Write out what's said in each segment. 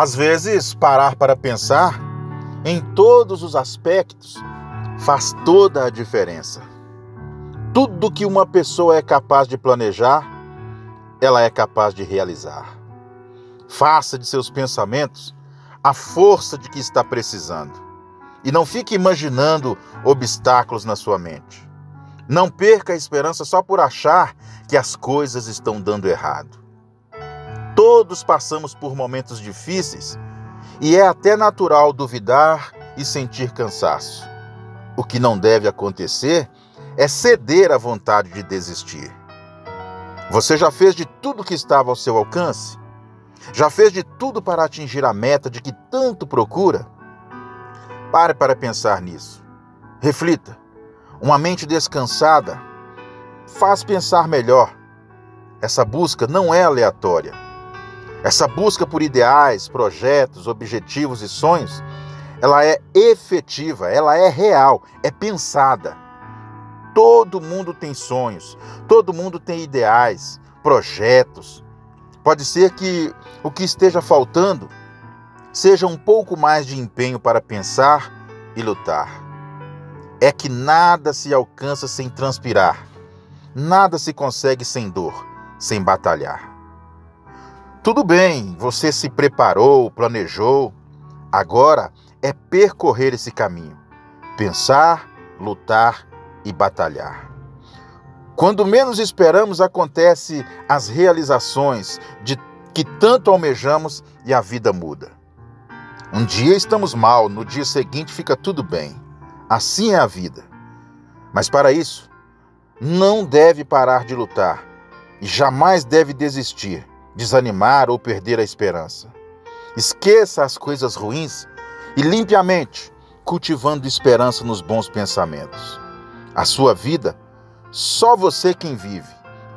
Às vezes, parar para pensar em todos os aspectos faz toda a diferença. Tudo que uma pessoa é capaz de planejar, ela é capaz de realizar. Faça de seus pensamentos a força de que está precisando. E não fique imaginando obstáculos na sua mente. Não perca a esperança só por achar que as coisas estão dando errado. Todos passamos por momentos difíceis e é até natural duvidar e sentir cansaço. O que não deve acontecer é ceder à vontade de desistir. Você já fez de tudo que estava ao seu alcance? Já fez de tudo para atingir a meta de que tanto procura? Pare para pensar nisso. Reflita. Uma mente descansada faz pensar melhor. Essa busca não é aleatória. Essa busca por ideais, projetos, objetivos e sonhos, ela é efetiva, ela é real, é pensada. Todo mundo tem sonhos, todo mundo tem ideais, projetos. Pode ser que o que esteja faltando seja um pouco mais de empenho para pensar e lutar. É que nada se alcança sem transpirar, nada se consegue sem dor, sem batalhar. Tudo bem, você se preparou, planejou. Agora é percorrer esse caminho. Pensar, lutar e batalhar. Quando menos esperamos, acontece as realizações de que tanto almejamos e a vida muda. Um dia estamos mal, no dia seguinte fica tudo bem. Assim é a vida. Mas para isso, não deve parar de lutar e jamais deve desistir desanimar ou perder a esperança. Esqueça as coisas ruins e limpe a mente, cultivando esperança nos bons pensamentos. A sua vida, só você quem vive.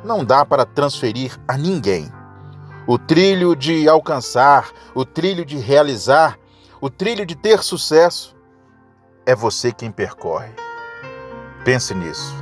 Não dá para transferir a ninguém. O trilho de alcançar, o trilho de realizar, o trilho de ter sucesso, é você quem percorre. Pense nisso.